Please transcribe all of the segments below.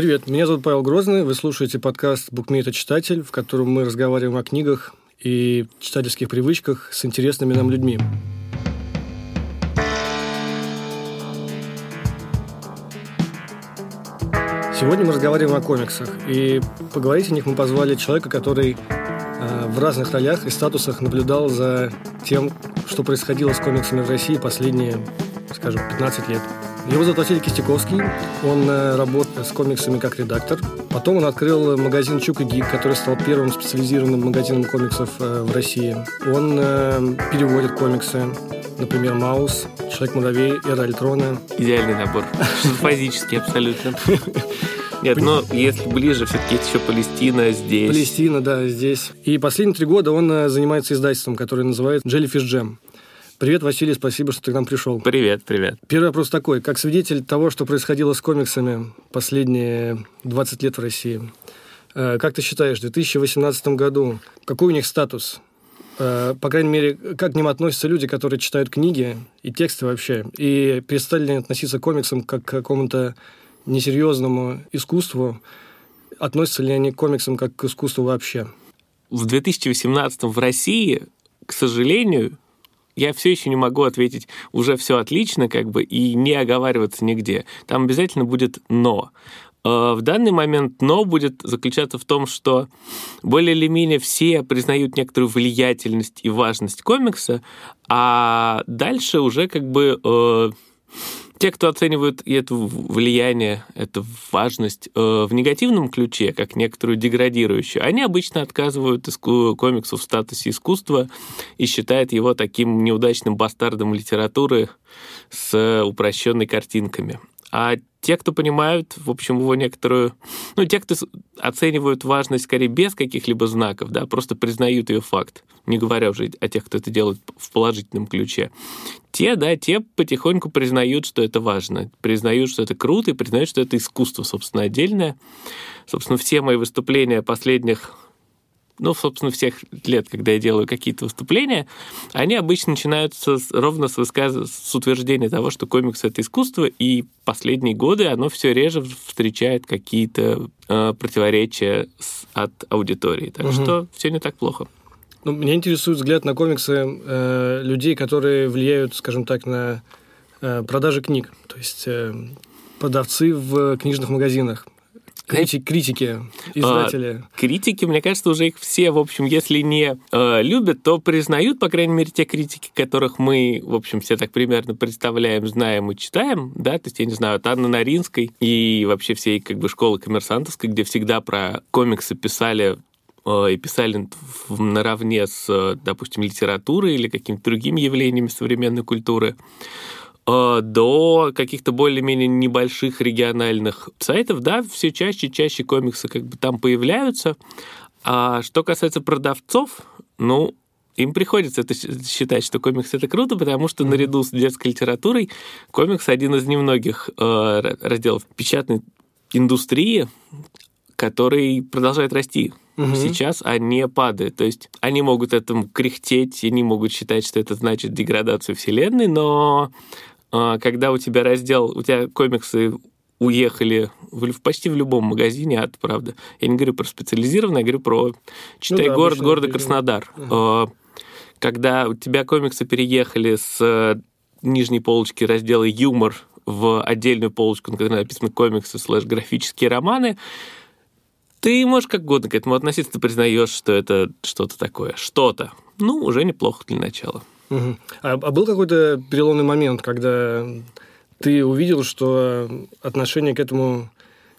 Привет, меня зовут Павел Грозный, вы слушаете подкаст «Букмейт читатель», в котором мы разговариваем о книгах и читательских привычках с интересными нам людьми. Сегодня мы разговариваем о комиксах, и поговорить о них мы позвали человека, который э, в разных ролях и статусах наблюдал за тем, что происходило с комиксами в России последние, скажем, 15 лет. Его зовут Василий Кистяковский. Он э, работает с комиксами как редактор. Потом он открыл магазин «Чук и Гик», который стал первым специализированным магазином комиксов э, в России. Он э, переводит комиксы. Например, «Маус», «Человек-муравей», «Эра Альтрона». Идеальный набор. Физически абсолютно. Нет, но если ближе, все-таки есть еще Палестина здесь. Палестина, да, здесь. И последние три года он занимается издательством, которое называется Jellyfish Jam. Привет, Василий, спасибо, что ты к нам пришел. Привет, привет. Первый вопрос такой. Как свидетель того, что происходило с комиксами последние 20 лет в России, э, как ты считаешь, в 2018 году какой у них статус? Э, по крайней мере, как к ним относятся люди, которые читают книги и тексты вообще? И перестали ли относиться к комиксам как к какому-то несерьезному искусству? Относятся ли они к комиксам как к искусству вообще? В 2018 в России, к сожалению, я все еще не могу ответить уже все отлично, как бы, и не оговариваться нигде. Там обязательно будет но. Э, в данный момент но будет заключаться в том, что более или менее все признают некоторую влиятельность и важность комикса, а дальше уже как бы э, те, кто оценивают это влияние, эту важность э, в негативном ключе, как некоторую деградирующую, они обычно отказывают комиксу в статусе искусства и считают его таким неудачным бастардом литературы с упрощенной картинками. А те, кто понимают, в общем, его некоторую... Ну, те, кто оценивают важность скорее без каких-либо знаков, да, просто признают ее факт, не говоря уже о тех, кто это делает в положительном ключе. Те, да, те потихоньку признают, что это важно, признают, что это круто, и признают, что это искусство, собственно, отдельное. Собственно, все мои выступления последних ну, собственно, всех лет, когда я делаю какие-то выступления, они обычно начинаются с, ровно с, высказ... с утверждения того, что комикс — это искусство, и последние годы оно все реже встречает какие-то э, противоречия с... от аудитории. Так угу. что все не так плохо. Ну, меня интересует взгляд на комиксы э, людей, которые влияют, скажем так, на э, продажи книг. То есть э, продавцы в книжных магазинах. Критики, критики издатели. А, критики, мне кажется, уже их все, в общем, если не э, любят, то признают, по крайней мере, те критики, которых мы, в общем, все так примерно представляем, знаем и читаем, да, то есть, я не знаю, от Анны Наринской и вообще всей как бы школы коммерсантовской, где всегда про комиксы писали и писали наравне с, допустим, литературой или какими-то другими явлениями современной культуры. Э, до каких-то более-менее небольших региональных сайтов, да, все чаще и чаще комиксы как бы там появляются. А что касается продавцов, ну, им приходится это считать, что комикс это круто, потому что наряду с детской литературой комикс один из немногих э, разделов печатной индустрии, который продолжает расти угу. сейчас, а не падает. То есть они могут этому кряхтеть, они могут считать, что это значит деградацию Вселенной, но когда у тебя раздел, у тебя комиксы уехали в, почти в любом магазине, от правда. Я не говорю про специализированное, я говорю про читай ну, да, город, города Краснодар. Uh-huh. Когда у тебя комиксы переехали с э, нижней полочки раздела юмор в отдельную полочку, на которой написано комиксы слэш графические романы, ты можешь как угодно к этому относиться, ты признаешь, что это что-то такое. Что-то. Ну, уже неплохо для начала. А, а был какой-то переломный момент, когда ты увидел, что отношение к этому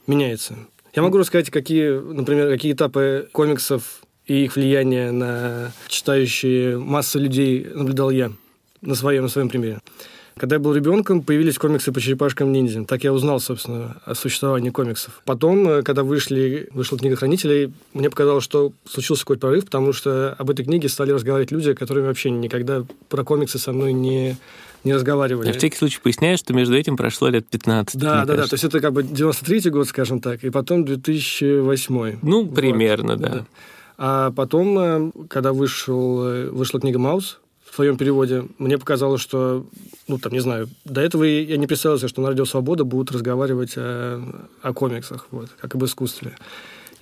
меняется? Я могу рассказать, какие, например, какие этапы комиксов и их влияние на читающие массы людей наблюдал я на своем, на своем примере. Когда я был ребенком, появились комиксы по черепашкам ниндзя. Так я узнал, собственно, о существовании комиксов. Потом, э, когда вышли, вышла книга хранителей, мне показалось, что случился какой-то прорыв, потому что об этой книге стали разговаривать люди, которые вообще никогда про комиксы со мной не, не разговаривали. Я в всякий случай поясняю, что между этим прошло лет 15. Да, да, кажется. да. То есть это как бы 93-й год, скажем так, и потом 2008. Ну, примерно, вот, да. да. А потом, э, когда вышел, э, вышла книга «Маус», в твоем переводе. Мне показалось, что, ну, там, не знаю, до этого я не представился, что на Радио Свобода будут разговаривать о, о комиксах, вот, как об искусстве.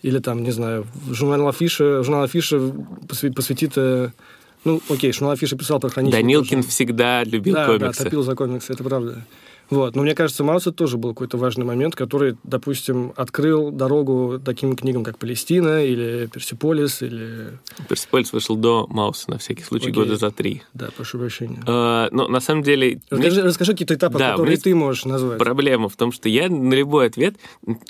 Или там, не знаю, журнал Афиша, журнал Афиша посвятит э, ну, окей, журнал Афиша писал про хранителей. Данилкин всегда любил да, комиксы. Да, топил за комиксы, это правда. Вот. Но мне кажется, Маус это тоже был какой-то важный момент, который, допустим, открыл дорогу таким книгам, как «Палестина» или «Персиполис», или... «Персиполис» вышел до Мауса, на всякий случай, Окей. года за три. Да, прошу прощения. А, но на самом деле... Расскажи, мне... расскажи какие-то этапы, да, которые ты можешь назвать. Проблема в том, что я на любой ответ,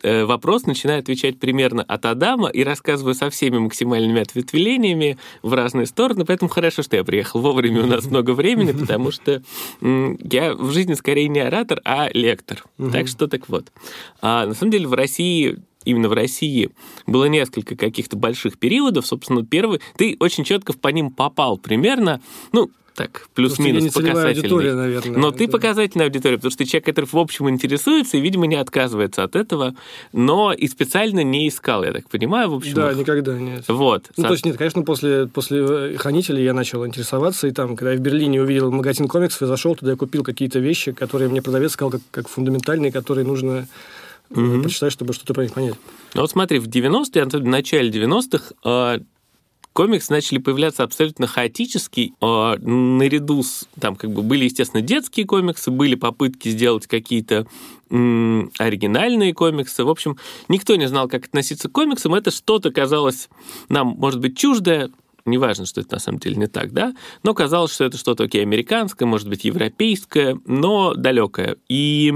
э, вопрос начинаю отвечать примерно от Адама и рассказываю со всеми максимальными ответвлениями в разные стороны, поэтому хорошо, что я приехал вовремя, у нас много времени, потому что я в жизни скорее не оратор, оратор, а лектор. Угу. Так что так вот. А, на самом деле в России именно в России было несколько каких-то больших периодов. Собственно, первый... Ты очень четко по ним попал примерно. Ну, так, плюс-минус показательный. наверное. Но ты показательная аудитория, потому что ты человек, который в общем интересуется и, видимо, не отказывается от этого, но и специально не искал, я так понимаю, в общем. Да, никогда нет. Вот. Ну, то есть нет, конечно, после, после э, «Хранителей» я начал интересоваться, и там, когда я в Берлине увидел магазин комиксов, я зашел туда, я купил какие-то вещи, которые мне продавец сказал как, как фундаментальные, которые нужно угу. почитать, чтобы что-то про них понять. Ну вот смотри, в 90-е, в начале 90-х комиксы начали появляться абсолютно хаотически. А, наряду с... Там как бы были, естественно, детские комиксы, были попытки сделать какие-то оригинальные комиксы. В общем, никто не знал, как относиться к комиксам. Это что-то казалось нам, может быть, чуждое, неважно, что это на самом деле не так, да, но казалось, что это что-то, окей, американское, может быть, европейское, но далекое. И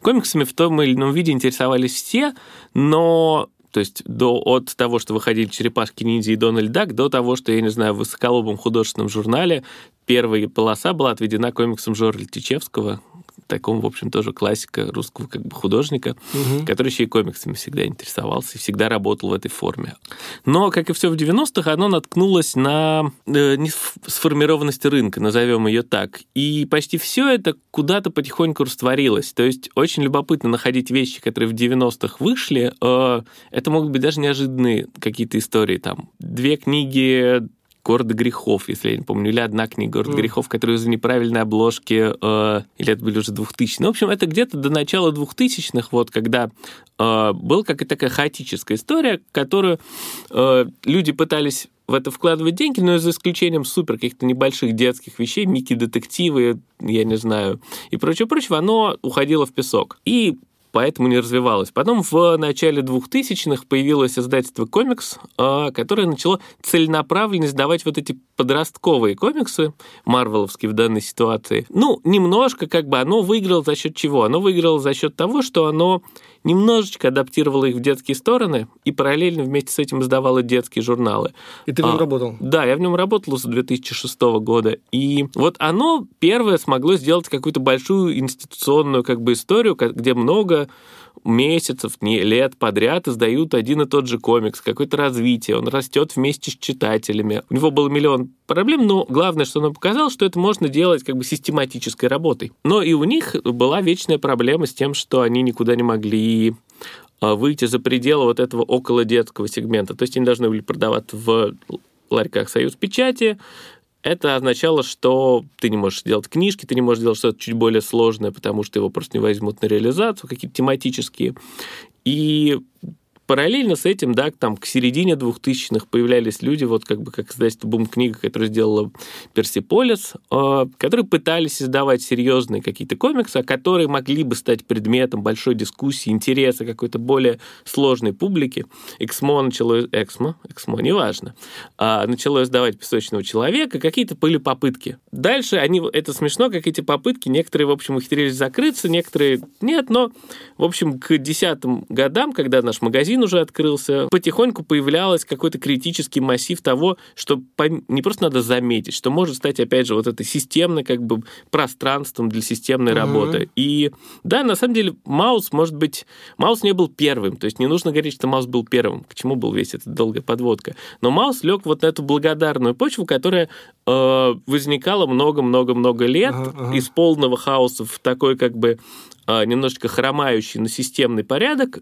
комиксами в том или ином виде интересовались все, но то есть до, от того, что выходили «Черепашки-ниндзя» и «Дональд Дак», до того, что, я не знаю, в высоколобом художественном журнале первая полоса была отведена комиксом Жора Летичевского, таком, в общем, тоже классика русского как бы художника, угу. который еще и комиксами всегда интересовался и всегда работал в этой форме. Но, как и все в 90-х, оно наткнулось на э, несформированность рынка, назовем ее так. И почти все это куда-то потихоньку растворилось. То есть очень любопытно находить вещи, которые в 90-х вышли. Э, это могут быть даже неожиданные какие-то истории. Там две книги города грехов, если я не помню, или одна книга город mm. грехов, которая из-за неправильной обложки, э, или это были уже 2000 ну, В общем, это где-то до начала 2000-х, вот, когда э, была какая-то такая хаотическая история, которую э, люди пытались в это вкладывать деньги, но за исключением супер каких-то небольших детских вещей, Микки-детективы, я не знаю, и прочее-прочего, оно уходило в песок. И поэтому не развивалась. Потом в начале 2000-х появилось издательство «Комикс», а, которое начало целенаправленно издавать вот эти подростковые комиксы, марвеловские в данной ситуации. Ну, немножко как бы оно выиграло за счет чего? Оно выиграло за счет того, что оно немножечко адаптировала их в детские стороны и параллельно вместе с этим издавала детские журналы. И ты в нем а, работал? Да, я в нем работал с 2006 года. И вот оно первое смогло сделать какую-то большую институционную как бы историю, где много месяцев, не лет подряд издают один и тот же комикс, какое-то развитие, он растет вместе с читателями. У него был миллион проблем, но главное, что он показал, что это можно делать как бы систематической работой. Но и у них была вечная проблема с тем, что они никуда не могли а, выйти за пределы вот этого около детского сегмента. То есть они должны были продаваться в ларьках «Союз печати», это означало, что ты не можешь делать книжки, ты не можешь делать что-то чуть более сложное, потому что его просто не возьмут на реализацию, какие-то тематические. И параллельно с этим, да, там к середине 2000-х появлялись люди, вот как бы как издательство Бум книга, которая сделала Персиполис, э, которые пытались издавать серьезные какие-то комиксы, которые могли бы стать предметом большой дискуссии, интереса какой-то более сложной публики. Эксмо начало... Эксмо? Эксмо, неважно. А, начало издавать «Песочного человека», какие-то были попытки. Дальше они... Это смешно, как эти попытки, некоторые, в общем, ухитрились закрыться, некоторые нет, но, в общем, к десятым годам, когда наш магазин уже открылся, потихоньку появлялось какой-то критический массив того, что не просто надо заметить, что может стать, опять же, вот это системное как бы пространством для системной угу. работы. И да, на самом деле, Маус, может быть, Маус не был первым, то есть не нужно говорить, что Маус был первым, к чему был весь этот долгая подводка. Но Маус лег вот на эту благодарную почву, которая э, возникала много-много-много лет ага, ага. из полного хаоса в такой как бы э, немножечко хромающий на системный порядок,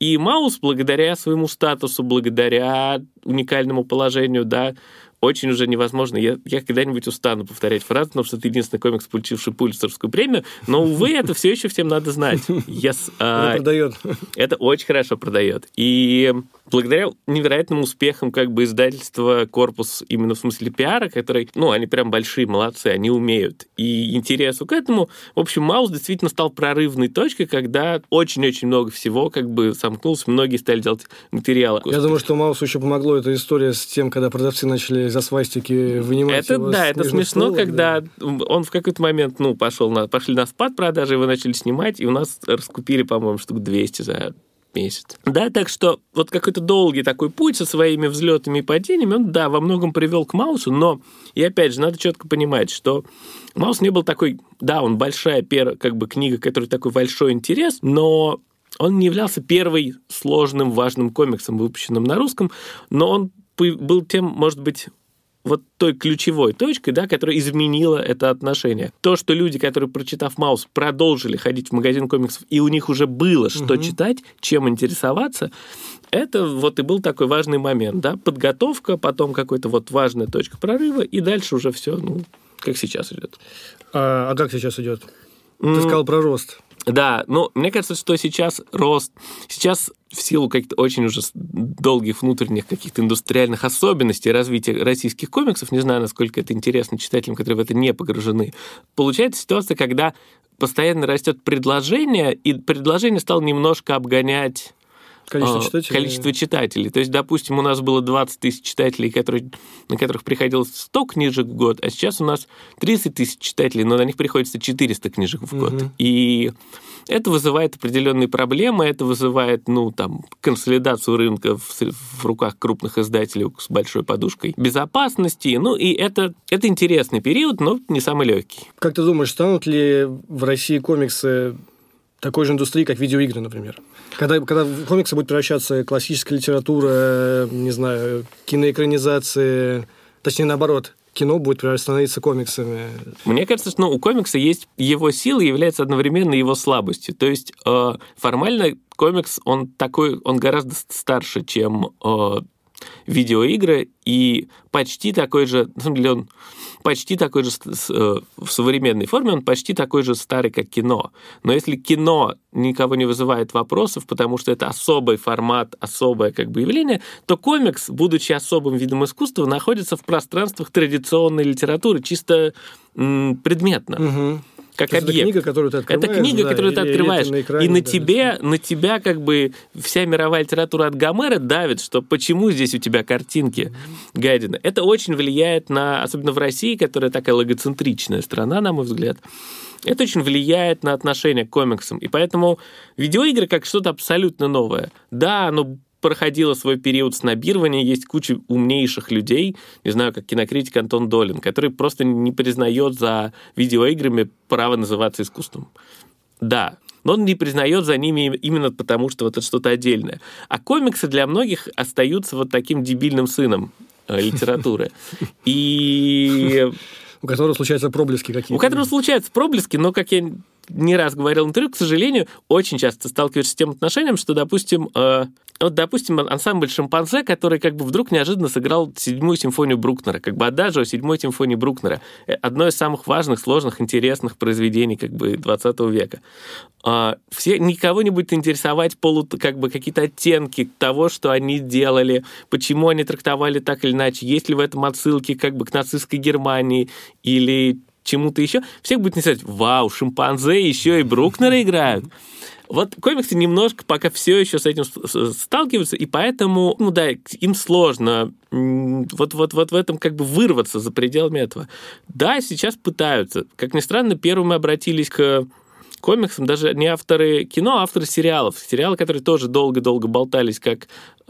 и Маус, благодаря своему статусу, благодаря уникальному положению, да, очень уже невозможно. Я, я когда-нибудь устану повторять фразу, потому что это единственный комикс, получивший Пульцерскую премию, но, увы, это все еще всем надо знать. Yes, а, продает. Это очень хорошо продает. И благодаря невероятным успехам как бы издательства «Корпус» именно в смысле пиара, который, ну, они прям большие молодцы, они умеют. И интересу к этому, в общем, Маус действительно стал прорывной точкой, когда очень-очень много всего как бы сомкнулось, многие стали делать материалы. Я думаю, что Маусу еще помогло эта история с тем, когда продавцы начали за свастики вынимать Это, да, это смешно, стол, когда да. он в какой-то момент, ну, пошел на, пошли на спад продажи, его начали снимать, и у нас раскупили, по-моему, штук 200 за месяц. Да, так что вот какой-то долгий такой путь со своими взлетами и падениями, он, да, во многом привел к Маусу, но, и опять же, надо четко понимать, что Маус не был такой, да, он большая первая, как бы книга, которая такой большой интерес, но он не являлся первой сложным, важным комиксом, выпущенным на русском, но он был тем, может быть, вот той ключевой точкой, да, которая изменила это отношение. То, что люди, которые, прочитав Маус, продолжили ходить в магазин комиксов, и у них уже было что угу. читать, чем интересоваться, это вот и был такой важный момент, да, подготовка, потом какой-то вот важная точка прорыва, и дальше уже все, ну, как сейчас идет. А, а как сейчас идет? Ты сказал про рост. Да, ну, мне кажется, что сейчас рост, сейчас в силу каких-то очень уже долгих внутренних каких-то индустриальных особенностей развития российских комиксов, не знаю, насколько это интересно читателям, которые в это не погружены, получается ситуация, когда постоянно растет предложение, и предложение стало немножко обгонять Количество а, читателей. Количество читателей. То есть, допустим, у нас было 20 тысяч читателей, которые, на которых приходилось 100 книжек в год, а сейчас у нас 30 тысяч читателей, но на них приходится 400 книжек в год. Угу. И это вызывает определенные проблемы, это вызывает, ну, там, консолидацию рынка в, в руках крупных издателей с большой подушкой безопасности. Ну, и это, это интересный период, но не самый легкий. Как ты думаешь, станут ли в России комиксы такой же индустрии, как видеоигры, например. Когда, когда в комиксы будет превращаться классическая литература, не знаю, киноэкранизации, точнее, наоборот, кино будет становиться комиксами. Мне кажется, что ну, у комикса есть его сила является одновременно его слабостью. То есть э, формально комикс, он такой, он гораздо старше, чем э, видеоигры, и почти такой же, на самом деле он почти такой же э, в современной форме, он почти такой же старый, как кино. Но если кино никого не вызывает вопросов, потому что это особый формат, особое как бы явление, то комикс, будучи особым видом искусства, находится в пространствах традиционной литературы, чисто предметно. Угу как объект. Это книга, которую ты открываешь. Это книга, да, которую ты открываешь. На экране, и на да, тебе, на тебя как бы вся мировая литература от Гомера давит, что почему здесь у тебя картинки Гайдена. Это очень влияет на, особенно в России, которая такая логоцентричная страна, на мой взгляд, это очень влияет на отношение к комиксам. И поэтому видеоигры как что-то абсолютно новое. Да, оно проходила свой период снобирования, есть куча умнейших людей, не знаю, как кинокритик Антон Долин, который просто не признает за видеоиграми право называться искусством. Да, но он не признает за ними именно потому, что вот это что-то отдельное. А комиксы для многих остаются вот таким дебильным сыном э, литературы. И у которого случаются проблески какие-то. У которого случаются проблески, но, как я не раз говорил в интервью, к сожалению, очень часто сталкиваешься с тем отношением, что, допустим, э, вот, допустим, ансамбль «Шимпанзе», который как бы вдруг неожиданно сыграл седьмую симфонию Брукнера, как бы «Адажио» седьмой симфонии Брукнера. Э, одно из самых важных, сложных, интересных произведений как бы 20 века. А, все, никого не будет интересовать полу, как бы какие-то оттенки того, что они делали, почему они трактовали так или иначе, есть ли в этом отсылки как бы к нацистской Германии или чему-то еще. Всех будет интересовать, вау, шимпанзе еще и Брукнера играют. Вот комиксы немножко пока все еще с этим сталкиваются, и поэтому, ну да, им сложно вот, вот, вот в этом как бы вырваться за пределами этого. Да, сейчас пытаются. Как ни странно, первыми обратились к комиксам даже не авторы кино, а авторы сериалов. Сериалы, которые тоже долго-долго болтались как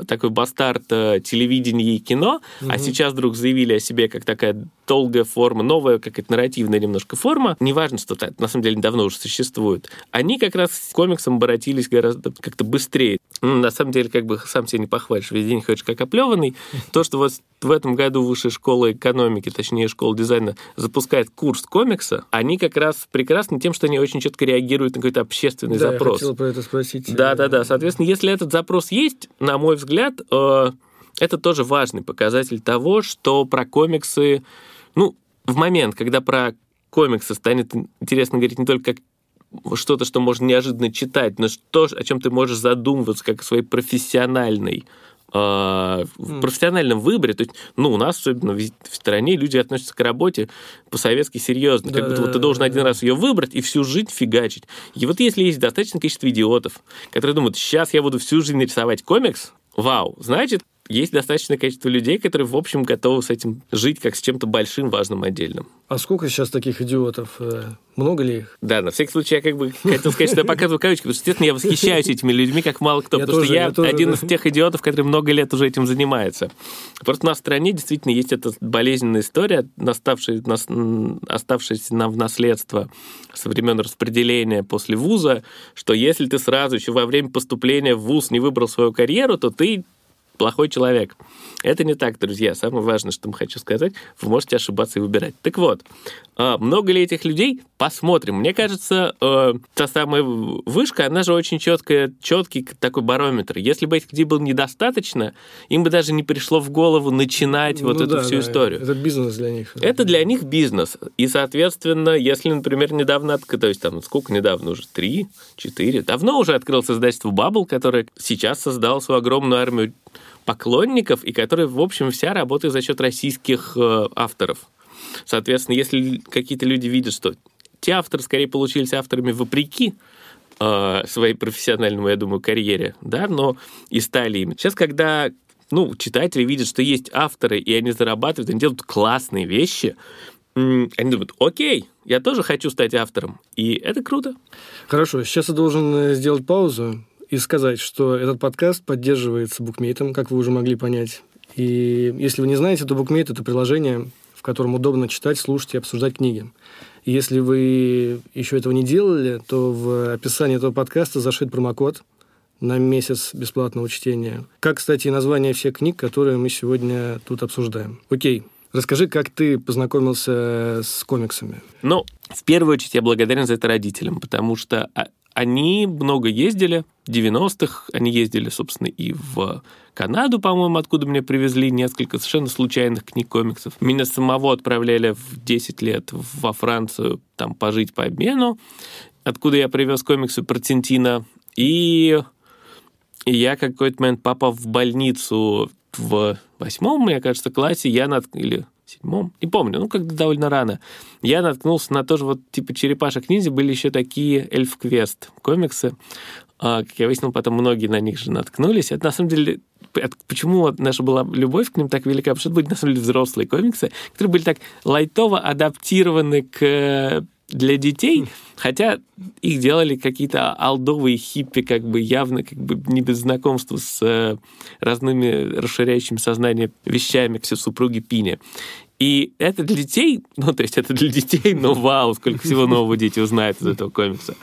такой бастард э, телевидения и кино, угу. а сейчас вдруг заявили о себе как такая долгая форма, новая какая-то нарративная немножко форма, неважно, что это на самом деле давно уже существует, они как раз с комиксом обратились гораздо как-то быстрее. Ну, на самом деле, как бы сам себя не похвалишь, весь день ходишь как оплеванный. То, что вот в этом году Высшая школа экономики, точнее, школа дизайна, запускает курс комикса, они как раз прекрасны тем, что они очень четко реагируют на какой-то общественный да, запрос. Я хотел про это спросить. Да, да, да. Соответственно, если этот запрос есть, на мой взгляд, э, это тоже важный показатель того, что про комиксы, ну, в момент, когда про комиксы станет интересно говорить не только как что-то, что можно неожиданно читать, но что, о чем ты можешь задумываться как о своей профессиональной а, в профессиональном выборе, то есть, ну, у нас, особенно в стране, люди относятся к работе по-советски серьезно. Да, как будто вот ты должен один раз ее выбрать и всю жизнь фигачить. И вот если есть достаточное количество идиотов, которые думают, сейчас я буду всю жизнь рисовать комикс, вау, значит, есть достаточное количество людей, которые, в общем, готовы с этим жить как с чем-то большим, важным, отдельным. А сколько сейчас таких идиотов? Э, много ли их? Да, на всякий случай я как бы хотел сказать, что я показываю кавычки, потому что, естественно, я восхищаюсь этими людьми, как мало кто, я потому тоже, что я, я тоже, один да. из тех идиотов, который много лет уже этим занимается. Просто у нас в стране действительно есть эта болезненная история, оставшаяся, оставшаяся нам в наследство со времен распределения после вуза, что если ты сразу еще во время поступления в вуз не выбрал свою карьеру, то ты плохой человек. Это не так, друзья. Самое важное, что хочу сказать, вы можете ошибаться и выбирать. Так вот, а, много ли этих людей? Посмотрим. Мне кажется, э, та самая вышка, она же очень четкая, четкий такой барометр. Если бы этих людей было недостаточно, им бы даже не пришло в голову начинать ну, вот эту да, всю да, историю. Это бизнес для них. Это для них бизнес. И, соответственно, если, например, недавно, то есть там сколько недавно уже, три, четыре, давно уже открылся издательство Bubble, которое сейчас создало свою огромную армию поклонников, и которые, в общем, вся работает за счет российских э, авторов. Соответственно, если какие-то люди видят, что те авторы скорее получились авторами вопреки э, своей профессиональному, я думаю, карьере, да, но и стали им. Сейчас, когда ну, читатели видят, что есть авторы, и они зарабатывают, они делают классные вещи, они думают, окей, я тоже хочу стать автором. И это круто. Хорошо, сейчас я должен э, сделать паузу и сказать, что этот подкаст поддерживается букмейтом, как вы уже могли понять. И если вы не знаете, то букмейт – это приложение, в котором удобно читать, слушать и обсуждать книги. И если вы еще этого не делали, то в описании этого подкаста зашит промокод на месяц бесплатного чтения. Как, кстати, и название всех книг, которые мы сегодня тут обсуждаем. Окей, Расскажи, как ты познакомился с комиксами? Ну, в первую очередь я благодарен за это родителям, потому что а, они много ездили, в 90-х они ездили, собственно, и в Канаду, по-моему, откуда мне привезли несколько совершенно случайных книг комиксов. Меня самого отправляли в 10 лет во Францию там пожить по обмену, откуда я привез комиксы про Тинтина. И, я какой-то момент, попав в больницу в восьмом, мне кажется, классе, я над... или седьмом, не помню, ну, как довольно рано, я наткнулся на тоже вот типа черепашек ниндзя, были еще такие Эльф Квест комиксы, а, как я выяснил, потом многие на них же наткнулись. Это на самом деле почему наша была любовь к ним так велика, потому что это были, на самом деле, взрослые комиксы, которые были так лайтово адаптированы к для детей, хотя их делали какие-то алдовые хиппи, как бы явно как бы не без знакомства с э, разными расширяющими сознание вещами, все супруги Пини. И это для детей, ну, то есть это для детей, но вау, сколько всего нового дети узнают из этого комикса.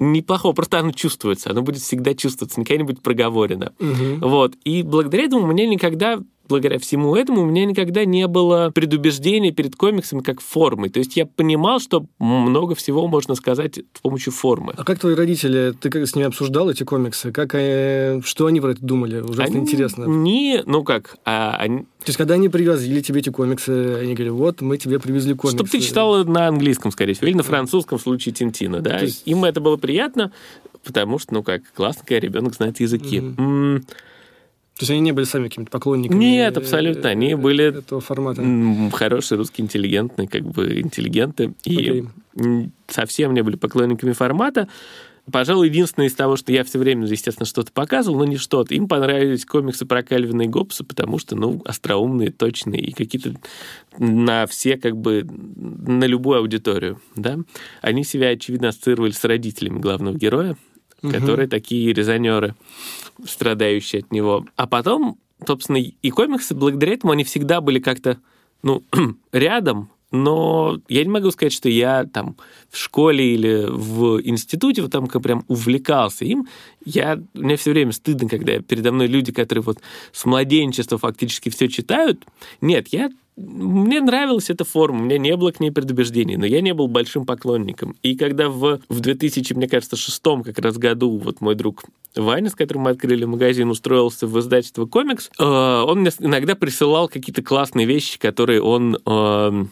Неплохого, просто оно чувствуется, оно будет всегда чувствоваться, никогда не будет проговорено. Угу. Вот. И благодаря этому у меня никогда благодаря всему этому у меня никогда не было предубеждения перед комиксами как формой. То есть я понимал, что много всего можно сказать с помощью формы. А как твои родители, ты как с ними обсуждал эти комиксы? Как, э, что они про это думали? Ужасно они интересно. Не, ну как, а, они... То есть, когда они привозили тебе эти комиксы, они говорили, вот, мы тебе привезли комиксы. Чтобы ты читал на английском, скорее всего, или на французском в случае Тинтина, да? Есть... Им это было приятно, потому что, ну как, классно, когда ребенок знает языки. Mm-hmm. То есть они не были сами какими-то поклонниками? Нет, абсолютно. Они были этого формата. хорошие русские интеллигентные, как бы интеллигенты. И okay. совсем не были поклонниками формата. Пожалуй, единственное из того, что я все время, естественно, что-то показывал, но не что-то. Им понравились комиксы про Кальвина и Гоббса, потому что, ну, остроумные, точные и какие-то на все, как бы, на любую аудиторию, да. Они себя, очевидно, ассоциировали с родителями главного героя, угу. которые такие резонеры, страдающие от него. А потом, собственно, и комиксы, благодаря этому они всегда были как-то, ну, рядом, но я не могу сказать, что я там в школе или в институте вот там как прям увлекался им. Я, мне все время стыдно, когда передо мной люди, которые вот с младенчества фактически все читают. Нет, я мне нравилась эта форма, у меня не было к ней предубеждений, но я не был большим поклонником. И когда в, в 2000, мне кажется, шестом как раз году вот мой друг Ваня, с которым мы открыли магазин, устроился в издательство комикс, э, он мне иногда присылал какие-то классные вещи, которые он э,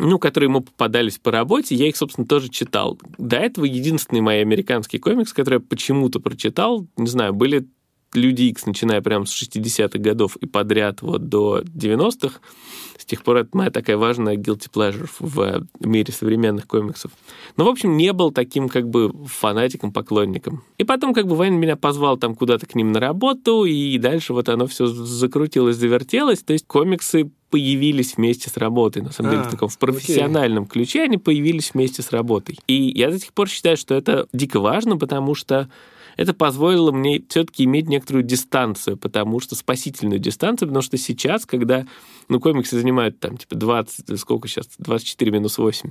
ну, которые ему попадались по работе, я их, собственно, тоже читал. До этого единственный мой американский комикс, который я почему-то прочитал, не знаю, были Люди Икс, начиная прямо с 60-х годов и подряд вот до 90-х. С тех пор это моя такая важная guilty pleasure в мире современных комиксов. Но, в общем, не был таким как бы фанатиком, поклонником. И потом как бы Вайн меня позвал там куда-то к ним на работу, и дальше вот оно все закрутилось, завертелось. То есть комиксы появились вместе с работой, на самом а, деле, в таком в профессиональном окей. ключе они появились вместе с работой. И я до сих пор считаю, что это дико важно, потому что это позволило мне все-таки иметь некоторую дистанцию, потому что спасительную дистанцию, потому что сейчас, когда ну, комиксы занимают там типа 20, сколько сейчас, 24 минус 8,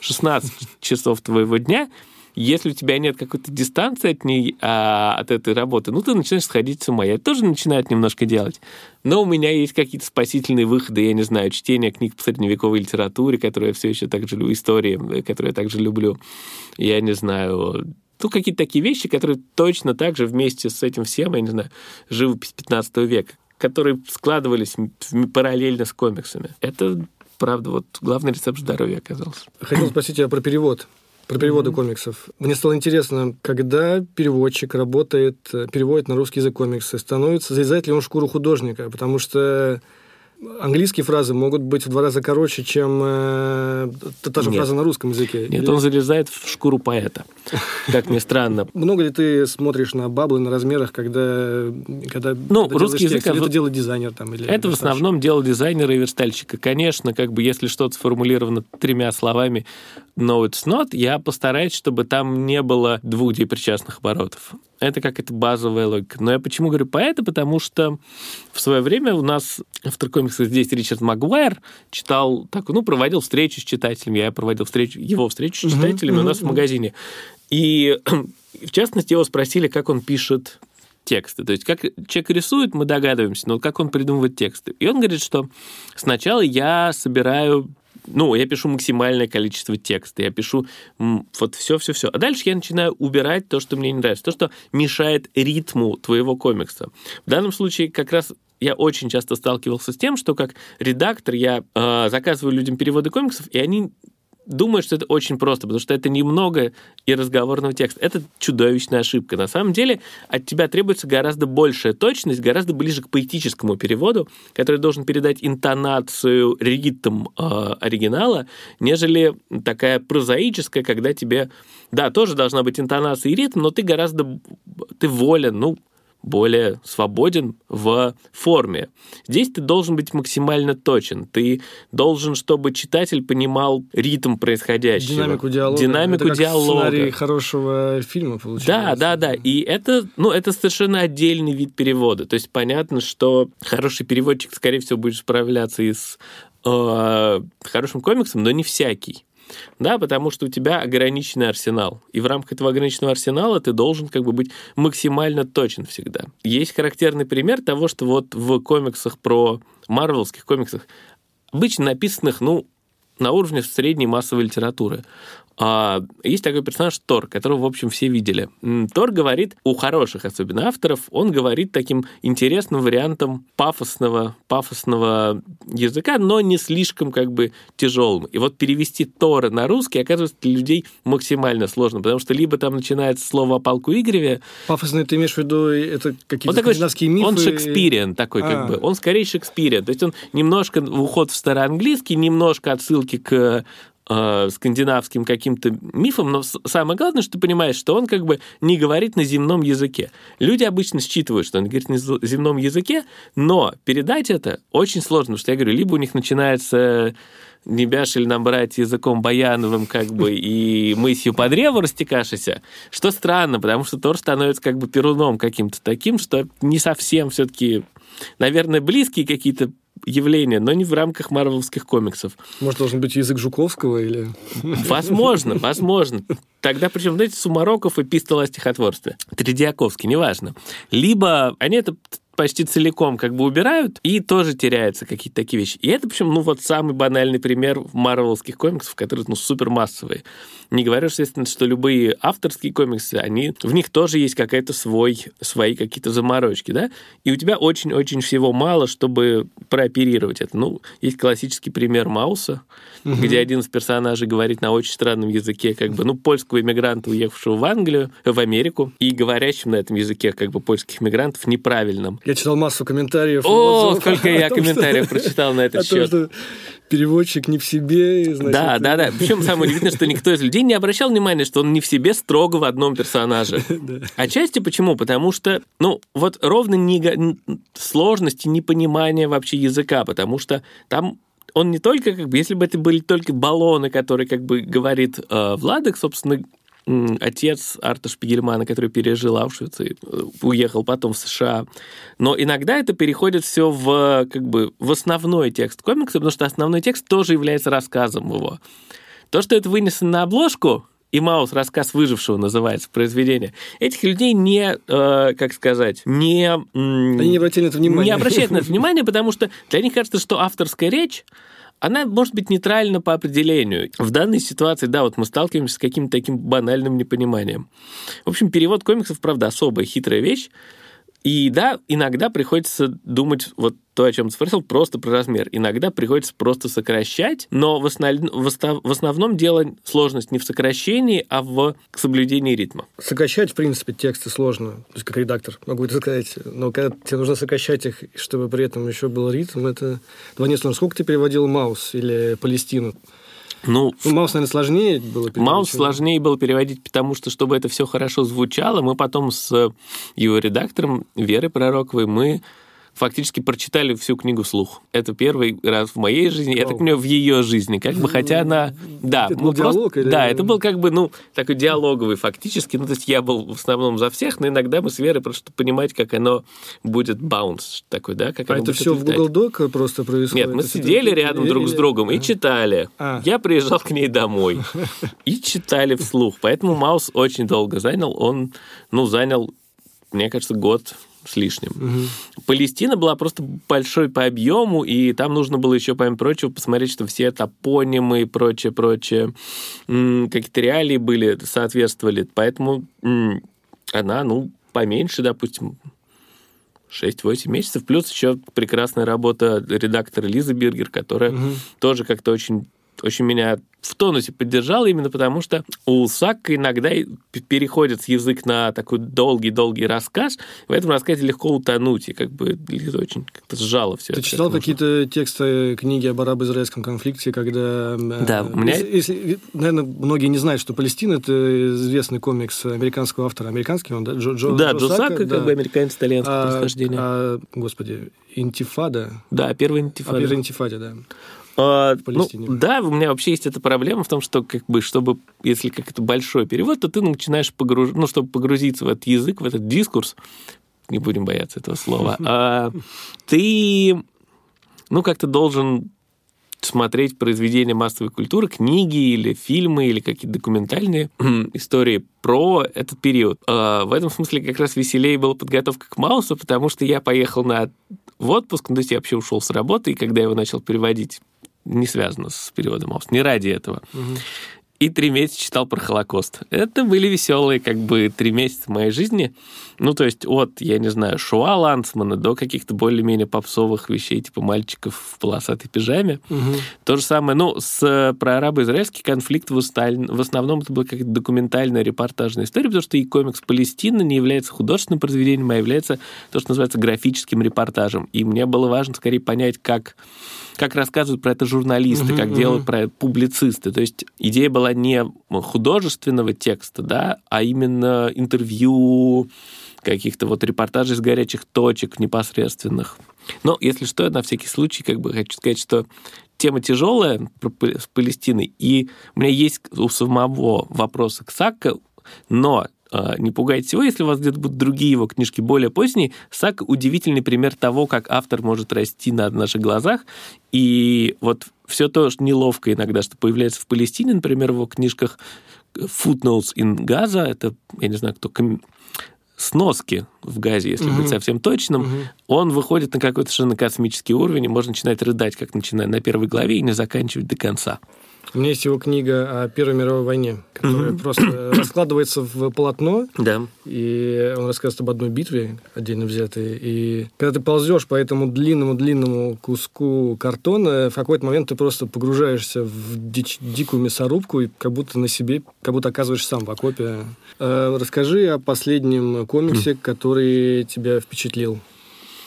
16 часов твоего дня, если у тебя нет какой-то дистанции от ней, а, от этой работы, ну, ты начинаешь сходить с ума. Я тоже начинаю это немножко делать. Но у меня есть какие-то спасительные выходы, я не знаю, чтение книг по средневековой литературе, которую я все еще так же люблю, истории, которые я также люблю. Я не знаю, ну, какие-то такие вещи, которые точно так же вместе с этим всем, я не знаю, живопись 15 века, которые складывались параллельно с комиксами. Это, правда, вот главный рецепт здоровья оказался. Хотел спросить тебя про перевод про переводы mm-hmm. комиксов. Мне стало интересно, когда переводчик работает, переводит на русский язык комиксы, становится, залезает ли он в шкуру художника, потому что английские фразы могут быть в два раза короче, чем э, та же Нет. фраза на русском языке. Нет, Или... он залезает в шкуру поэта, как ни странно. Много ли ты смотришь на баблы, на размерах, когда, когда, ну, когда русский язык, это делает дизайнер? Там, или это в основном дело дизайнера и верстальщика. Конечно, как бы если что-то сформулировано тремя словами no, it's not, я постараюсь, чтобы там не было двух депричастных оборотов. Это как это базовая логика. Но я почему говорю поэта? Потому что в свое время у нас в комиксах здесь Ричард Магуайр читал, так, ну, проводил встречу с читателями. Я проводил встречу, его встречу с читателями у нас в магазине. И, в частности, его спросили, как он пишет тексты. То есть как человек рисует, мы догадываемся, но как он придумывает тексты. И он говорит, что сначала я собираю ну, я пишу максимальное количество текста, я пишу вот все-все-все. А дальше я начинаю убирать то, что мне не нравится, то, что мешает ритму твоего комикса. В данном случае как раз я очень часто сталкивался с тем, что как редактор я э, заказываю людям переводы комиксов, и они думают, что это очень просто, потому что это немного и разговорного текста. Это чудовищная ошибка. На самом деле от тебя требуется гораздо большая точность, гораздо ближе к поэтическому переводу, который должен передать интонацию, ритм э, оригинала, нежели такая прозаическая, когда тебе, да, тоже должна быть интонация и ритм, но ты гораздо, ты волен, ну, более свободен в форме. Здесь ты должен быть максимально точен. Ты должен, чтобы читатель понимал ритм происходящего. Динамику диалога. Динамику это как диалога. сценарий хорошего фильма получается. Да, да, да. И это, ну, это совершенно отдельный вид перевода. То есть понятно, что хороший переводчик, скорее всего, будет справляться и с э, хорошим комиксом, но не всякий да, потому что у тебя ограниченный арсенал. И в рамках этого ограниченного арсенала ты должен как бы быть максимально точен всегда. Есть характерный пример того, что вот в комиксах про марвелских комиксах, обычно написанных, ну, на уровне средней массовой литературы. А, есть такой персонаж Тор, которого, в общем, все видели. Тор говорит, у хороших особенно авторов, он говорит таким интересным вариантом пафосного, пафосного языка, но не слишком как бы тяжелым. И вот перевести Тора на русский, оказывается, для людей максимально сложно, потому что либо там начинается слово о полку Игореве... Пафосный ты имеешь в виду, это какие-то скандинавские мифы? Он шекспириан такой, а. как бы. Он скорее шекспириан. То есть он немножко уход в староанглийский, немножко отсылки к э, скандинавским каким-то мифом, но самое главное, что ты понимаешь, что он как бы не говорит на земном языке. Люди обычно считывают, что он говорит на земном языке, но передать это очень сложно, потому что я говорю, либо у них начинается не бяшель нам брать языком баяновым, как бы, и мысью по древу растекашися, что странно, потому что Тор становится как бы перуном каким-то таким, что не совсем все-таки, наверное, близкие какие-то явление, но не в рамках марвеловских комиксов. Может, должен быть язык Жуковского или... Возможно, возможно. Тогда, причем, знаете, Сумароков и Пистол о стихотворстве. Тредиаковский, неважно. Либо они это почти целиком как бы убирают, и тоже теряются какие-то такие вещи. И это, причем, ну, вот самый банальный пример марвеловских комиксов, которые, ну, супер массовые. Не говорю, естественно, что любые авторские комиксы, они, в них тоже есть какая-то свой, свои какие-то заморочки, да, и у тебя очень-очень всего мало, чтобы прооперировать это. Ну, есть классический пример Мауса, угу. где один из персонажей говорит на очень странном языке, как бы, ну, польского иммигранта, уехавшего в Англию, в Америку, и говорящим на этом языке, как бы, польских иммигрантов неправильном. Я читал массу комментариев. О, сколько я комментариев прочитал на этот счет переводчик не в себе. И, значит... Да, да, да. Причем самое удивительное, что никто из людей не обращал внимания, что он не в себе строго в одном персонаже. Отчасти почему? Потому что, ну, вот ровно не сложности, непонимания вообще языка, потому что там он не только, как бы, если бы это были только баллоны, которые, как бы, говорит э, Владок, собственно, отец Арта Шпигельмана, который пережил Аушвиц и э, уехал потом в США. Но иногда это переходит все в, как бы, в основной текст комикса, потому что основной текст тоже является рассказом его. То, что это вынесено на обложку, и Маус «Рассказ выжившего» называется произведение. Этих людей не, э, как сказать, не... Они не обратили на это внимание. Не обращают на это внимание, потому что для них кажется, что авторская речь она может быть нейтральна по определению. В данной ситуации, да, вот мы сталкиваемся с каким-то таким банальным непониманием. В общем, перевод комиксов, правда, особая хитрая вещь. И да, иногда приходится думать вот то, о чем ты спросил, просто про размер. Иногда приходится просто сокращать, но в, основ... в основном дело сложность не в сокращении, а в соблюдении ритма. Сокращать, в принципе, тексты сложно, то есть как редактор, могу это сказать. Но когда тебе нужно сокращать их, чтобы при этом еще был ритм, это сложно. Сколько ты переводил Маус или Палестину? Ну, ну, Маус, наверное, сложнее было переводить. Маус сложнее было переводить, потому что, чтобы это все хорошо звучало, мы потом с его редактором Верой Пророковой, мы фактически прочитали всю книгу вслух. Это первый раз в моей жизни, я так понимаю, в ее жизни. Как бы, хотя она... Да, это был просто, диалог? Или... Да, это был как бы, ну, такой диалоговый фактически. Ну, то есть я был в основном за всех, но иногда мы с Верой просто понимать, как оно будет баунс такой, да? Как а это все в Google Doc просто происходит? Нет, мы сидели рядом или... друг с другом и читали. А. Я приезжал к ней домой и читали вслух. Поэтому Маус очень долго занял. Он, ну, занял, мне кажется, год с лишним. Угу. Палестина была просто большой по объему, и там нужно было еще, помимо прочего, посмотреть, что все топонимы и прочее, прочее, какие-то реалии были, соответствовали. Поэтому она, ну, поменьше, допустим, 6-8 месяцев, плюс еще прекрасная работа редактора Лизы Биргер, которая угу. тоже как-то очень очень меня в тонусе поддержал именно потому, что у Сакка иногда переходит язык на такой долгий-долгий рассказ. В этом рассказе легко утонуть, и как бы это очень как-то сжало все. Ты это. читал какие-то тексты книги об арабо-израильском конфликте, когда... Э, да, у меня... Если, наверное, многие не знают, что Палестина – это известный комикс американского автора. Американский он, да? Джо, Джо, да, Джо, Джо Сакка, Сакка да. как бы американец итальянского а, происхождения. А, господи, Интифада. Да, первая интифада. А, первая интифада, да. А, ну, да, у меня вообще есть эта проблема в том, что как бы, чтобы, если как это большой перевод, то ты начинаешь погружаться, ну, чтобы погрузиться в этот язык, в этот дискурс, не будем бояться этого слова, а, ты, ну, как-то должен смотреть произведения массовой культуры, книги или фильмы, или какие-то документальные истории про этот период. А, в этом смысле как раз веселее была подготовка к Маусу, потому что я поехал на в отпуск, ну, то есть я вообще ушел с работы, и когда я его начал переводить не связано с переводом Маус, не ради этого. Угу. И три месяца читал про Холокост. Это были веселые, как бы, три месяца в моей жизни. Ну, то есть от, я не знаю, Шуа Лансмана до каких-то более-менее попсовых вещей, типа мальчиков в полосатой пижаме. Угу. То же самое, ну, с, про арабо-израильский конфликт в, Сталин, в основном это была как документальная репортажная история, потому что и комикс Палестина не является художественным произведением, а является то, что называется графическим репортажем. И мне было важно скорее понять, как как рассказывают про это журналисты, угу, как угу. делают про это публицисты. То есть идея была не художественного текста, да, а именно интервью, каких-то вот репортажей с горячих точек непосредственных. Но, если что, на всякий случай, как бы хочу сказать, что тема тяжелая с Палестиной, и у меня есть у самого вопросы к Сакко, но не пугайтесь его, если у вас где-то будут другие его книжки более поздние. Сак — удивительный пример того, как автор может расти на наших глазах. И вот все то что неловко иногда, что появляется в Палестине, например, в его книжках Footnotes in Gaza, это, я не знаю, кто, сноски в газе, если угу. быть совсем точным, угу. он выходит на какой-то совершенно космический уровень, и можно начинать рыдать, как начиная на первой главе, и не заканчивать до конца. У меня есть его книга о Первой мировой войне, которая mm-hmm. просто раскладывается в полотно. Да. И он рассказывает об одной битве, отдельно взятой. И когда ты ползешь по этому длинному-длинному куску картона, в какой-то момент ты просто погружаешься в дичь, дикую мясорубку и как будто на себе, как будто оказываешь сам в окопе. Э, расскажи о последнем комиксе, mm. который тебя впечатлил.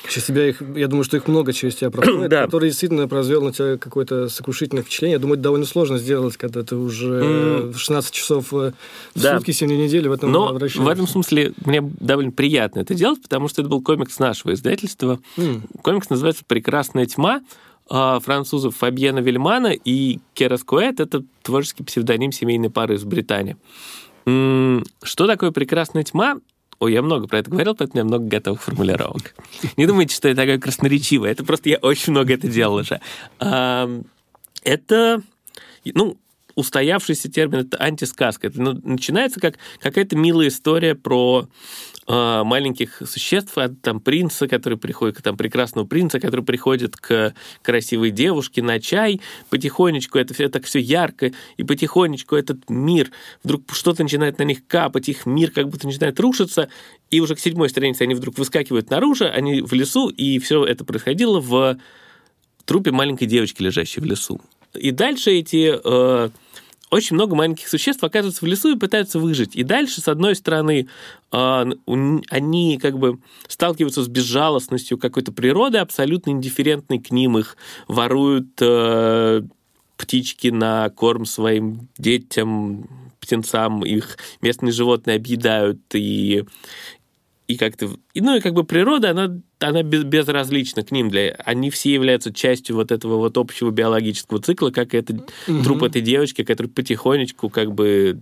Через тебя их, я думаю, что их много через тебя проходит, да. который действительно произвел на тебя какое-то сокрушительное впечатление. Я думаю, это довольно сложно сделать, когда ты уже mm. 16 часов в да. сутки, 7 недели в этом Но в этом смысле мне довольно приятно это делать, потому что это был комикс нашего издательства. Mm. Комикс называется «Прекрасная тьма» а, французов Фабьена Вильмана и Кера Скуэт. Это творческий псевдоним семейной пары из Британии. Что такое «Прекрасная тьма»? Ой, я много про это говорил, поэтому меня много готовых формулировок. Не думайте, что я такое красноречивое. Это просто я очень много это делал уже. Это, ну, устоявшийся термин, это антисказка. Это ну, начинается как какая-то милая история про э, маленьких существ, от там принца, который приходит, там прекрасного принца, который приходит к красивой девушке на чай, потихонечку это все так все ярко, и потихонечку этот мир, вдруг что-то начинает на них капать, их мир как будто начинает рушиться, и уже к седьмой странице они вдруг выскакивают наружу, они в лесу, и все это происходило в трупе маленькой девочки, лежащей в лесу. И дальше эти э, очень много маленьких существ оказываются в лесу и пытаются выжить. И дальше, с одной стороны, а, они как бы сталкиваются с безжалостностью какой-то природы, абсолютно индифферентной к ним, их воруют э, птички на корм своим детям, птенцам, их местные животные объедают, и и как-то... Ну, и как бы природа, она, она безразлична к ним. Для, они все являются частью вот этого вот общего биологического цикла, как это mm-hmm. труп этой девочки, который потихонечку как бы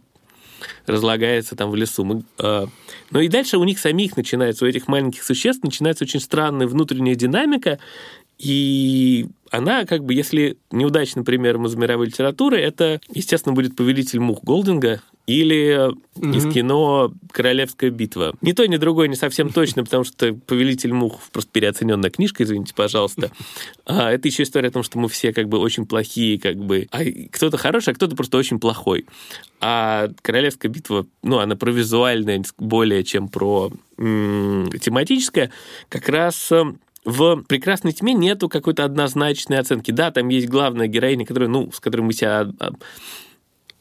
разлагается там в лесу. Мы, э, ну и дальше у них самих начинается, у этих маленьких существ начинается очень странная внутренняя динамика, и она, как бы, если неудачный пример из мировой литературы, это, естественно, будет «Повелитель мух» Голдинга или mm-hmm. из кино «Королевская битва». Ни то, ни другое не совсем точно, потому что «Повелитель мух» просто переоцененная книжка, извините, пожалуйста. А это еще история о том, что мы все как бы очень плохие, как бы... А кто-то хороший, а кто-то просто очень плохой. А «Королевская битва», ну, она про визуальное более, чем про м- тематическое, как раз в «Прекрасной тьме» нету какой-то однозначной оценки. Да, там есть главная героиня, которая, ну, с которой мы себя а,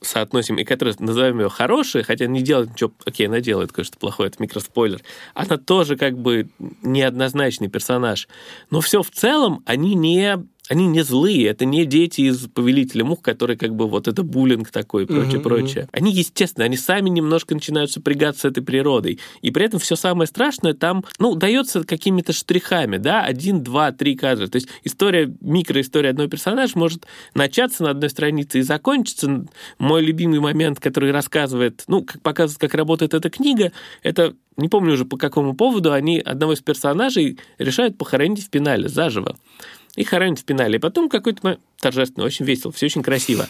соотносим, и которая, назовем ее хорошей, хотя не делает ничего, окей, она делает кое-что плохое, это микроспойлер, она тоже как бы неоднозначный персонаж. Но все в целом, они не они не злые, это не дети из «Повелителя мух», которые как бы вот это буллинг такой и прочее, uh-huh, прочее. Uh-huh. Они, естественно, они сами немножко начинают сопрягаться с этой природой. И при этом все самое страшное там, ну, дается какими-то штрихами, да, один, два, три кадра. То есть история, микроистория одного персонажа может начаться на одной странице и закончиться. Мой любимый момент, который рассказывает, ну, как показывает, как работает эта книга, это не помню уже по какому поводу, они одного из персонажей решают похоронить в пенале заживо и хоронят в пенале. И потом какой-то торжественно, очень весело, все очень красиво.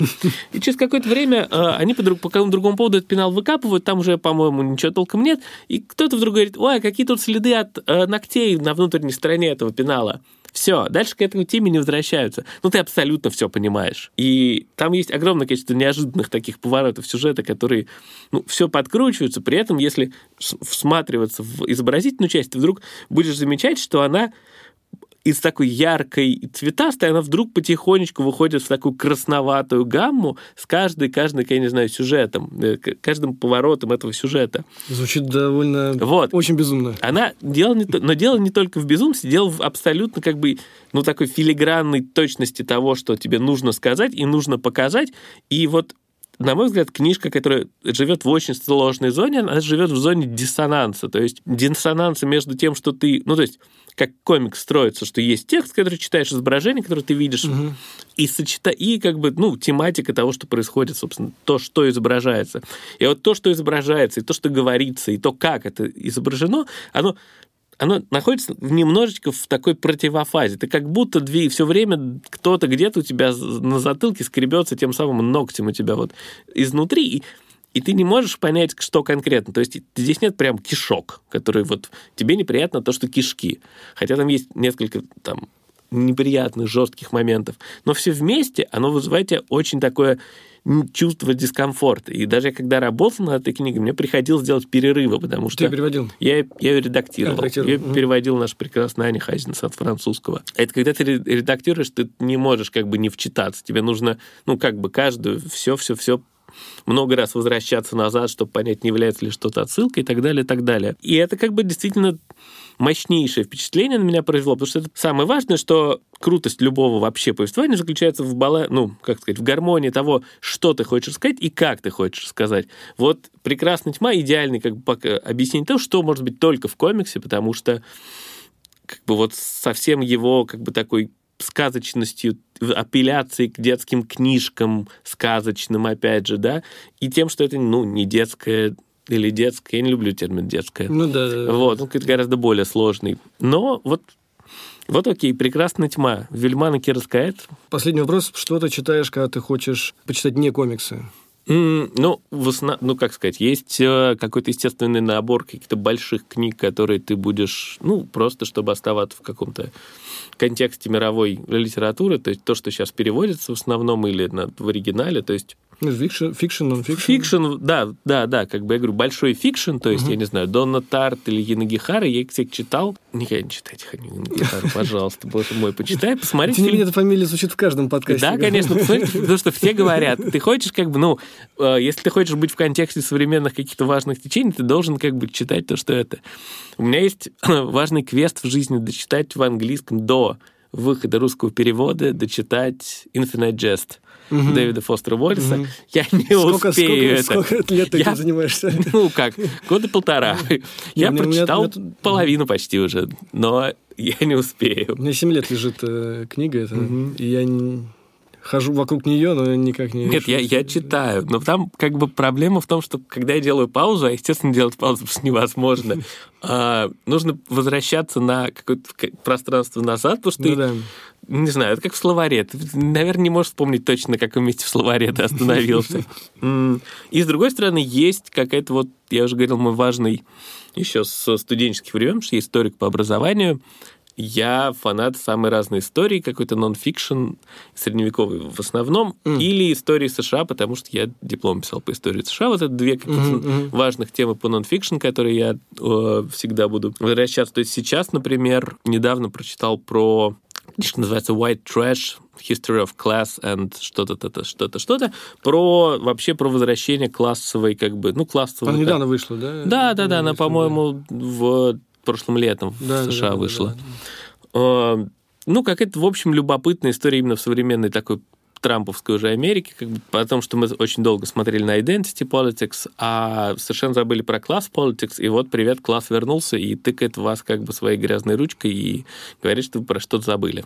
И через какое-то время э, они по, друг, по какому-то другому поводу этот пенал выкапывают, там уже, по-моему, ничего толком нет, и кто-то вдруг говорит, ой, а какие тут следы от э, ногтей на внутренней стороне этого пенала. Все, дальше к этому теме не возвращаются. Ну, ты абсолютно все понимаешь. И там есть огромное количество неожиданных таких поворотов сюжета, которые, ну, все подкручиваются. При этом, если всматриваться в изобразительную часть, ты вдруг будешь замечать, что она из такой яркой цветастой, она вдруг потихонечку выходит в такую красноватую гамму с каждой, каждой, я не знаю, сюжетом, э, каждым поворотом этого сюжета. Звучит довольно... Вот. Очень безумно. Она дело не, но дело не только в безумстве, дело в абсолютно как бы, ну, такой филигранной точности того, что тебе нужно сказать и нужно показать. И вот на мой взгляд, книжка, которая живет в очень сложной зоне, она живет в зоне диссонанса. То есть диссонанса между тем, что ты... Ну, то есть как комикс строится, что есть текст, который читаешь, изображение, которое ты видишь, угу. и сочета и как бы ну тематика того, что происходит, собственно, то, что изображается. И вот то, что изображается, и то, что говорится, и то, как это изображено, оно оно находится немножечко в такой противофазе. Ты как будто две, все время кто-то где-то у тебя на затылке скребется тем самым ногтем у тебя вот изнутри. И, и ты не можешь понять, что конкретно. То есть здесь нет прям кишок, который вот тебе неприятно то, что кишки. Хотя там есть несколько там неприятных, жестких моментов. Но все вместе оно вызывает тебя очень такое чувство дискомфорта. И даже когда работал над этой книгой, мне приходилось делать перерывы, потому что... Ты переводил? Я, я ее редактировал. Я mm-hmm. переводил наш прекрасный Аня Хазинс от французского. Это когда ты редактируешь, ты не можешь как бы не вчитаться. Тебе нужно, ну, как бы каждую, все-все-все много раз возвращаться назад, чтобы понять, не является ли что-то отсылкой и так далее, и так далее. И это как бы действительно мощнейшее впечатление на меня произвело, потому что это самое важное, что крутость любого вообще повествования заключается в бала, ну, как сказать, в гармонии того, что ты хочешь сказать и как ты хочешь сказать. Вот «Прекрасная тьма» идеальный как бы объяснение того, что может быть только в комиксе, потому что как бы вот совсем его как бы такой сказочностью, апелляцией к детским книжкам, сказочным, опять же, да, и тем, что это, ну, не детская или детская, я не люблю термин детская. Ну да. да вот, он гораздо более сложный. Но вот вот окей, прекрасная тьма. Вильман и Кираскает. Последний вопрос. Что ты читаешь, когда ты хочешь почитать не комиксы? Mm, ну, в основ... ну, как сказать, есть э, какой-то естественный набор каких-то больших книг, которые ты будешь, ну, просто чтобы оставаться в каком-то контексте мировой литературы, то есть то, что сейчас переводится в основном или на, в оригинале, то есть Фикшн, фикшн, нон-фикшн? Фикшн, да, да, да, как бы я говорю, большой фикшн, то есть, uh-huh. я не знаю, Донна Тарт или Янагихара, я их всех читал. Никогда не читайте Янагихара, пожалуйста, боже мой, почитай, посмотрите. Тем не менее, эта фамилия звучит в каждом подкасте. Да, конечно, посмотрите, потому что все говорят, ты хочешь как бы, ну, э, если ты хочешь быть в контексте современных каких-то важных течений, ты должен как бы читать то, что это. У меня есть важный квест в жизни дочитать в английском до выхода русского перевода, дочитать Infinite Jest угу. Дэвида Фостера Уоллиса. Угу. Я не сколько, успею сколько, это. Сколько лет ты я, этим занимаешься? Ну как, года полтора. Я прочитал половину почти уже, но я не успею. У меня 7 лет лежит э, книга эта, и я хожу вокруг нее, но никак не... Нет, я, я читаю, но там как бы проблема в том, что когда я делаю паузу, а, естественно, делать паузу просто невозможно, а, нужно возвращаться на какое-то пространство назад, потому что ну, ты, да. не знаю, это как в словаре. Ты, наверное, не можешь вспомнить точно, на каком месте в словаре ты остановился. И, с другой стороны, есть какая-то вот, я уже говорил, мой важный еще со студенческих времен, что я историк по образованию, я фанат самой разной истории, какой-то нон-фикшн, средневековый в основном, мм. или истории США, потому что я диплом писал по истории США. Вот это две какие-то mm-hmm. важных темы по нон-фикшн, которые я э, всегда буду возвращаться. То есть сейчас, например, недавно прочитал про книжка называется White Trash, History of Class and что-то, что-то, что-то, что-то, про вообще про возвращение классовой, как бы, ну, классовой. Она недавно вышла, да? Да, да, да, она, по-моему, в прошлым летом да, в США да, вышла. Да, да. Ну, как это, в общем, любопытная история именно в современной такой трамповской уже Америке, как бы, потому что мы очень долго смотрели на identity politics, а совершенно забыли про класс politics, и вот привет, класс вернулся и тыкает вас как бы своей грязной ручкой и говорит, что вы про что-то забыли.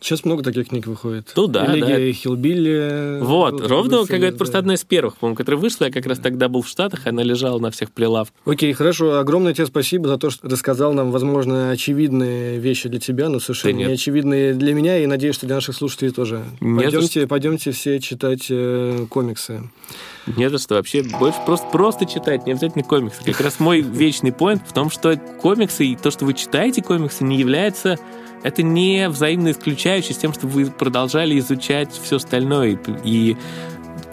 Сейчас много таких книг выходит. Ну да, Элегия да. Хилбилли. Вот, ровно, как говорят, да. просто одна из первых, по-моему, которая вышла. Я как раз тогда был в Штатах, она лежала на всех прилавках. Окей, хорошо. Огромное тебе спасибо за то, что рассказал нам, возможно, очевидные вещи для тебя, но совершенно не очевидные для меня, и надеюсь, что для наших слушателей тоже. Нет, пойдемте, что... пойдемте все читать э, комиксы. Не за что. Вообще больше просто, просто читать, не обязательно комиксы. Как раз мой вечный поинт в том, что комиксы и то, что вы читаете комиксы, не является это не взаимно исключающее с тем, что вы продолжали изучать все остальное. И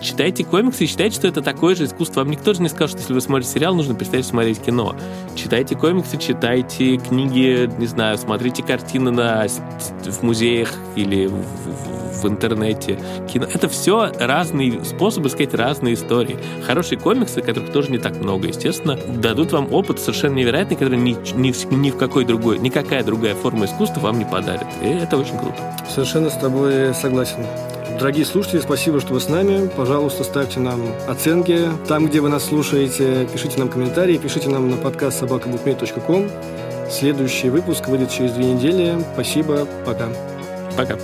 читайте комиксы и считайте, что это такое же искусство. Вам никто же не скажет, что если вы смотрите сериал, нужно перестать смотреть кино. Читайте комиксы, читайте книги, не знаю, смотрите картины на, в музеях или в, в интернете, кино. Это все разные способы сказать разные истории. Хорошие комиксы, которых тоже не так много, естественно, дадут вам опыт совершенно невероятный, который ни, ни, ни в какой другой, никакая другая форма искусства вам не подарит. И это очень круто. Совершенно с тобой согласен. Дорогие слушатели, спасибо, что вы с нами. Пожалуйста, ставьте нам оценки там, где вы нас слушаете. Пишите нам комментарии, пишите нам на подкаст собакабукмед.ком. Следующий выпуск выйдет через две недели. Спасибо. Пока. Пока.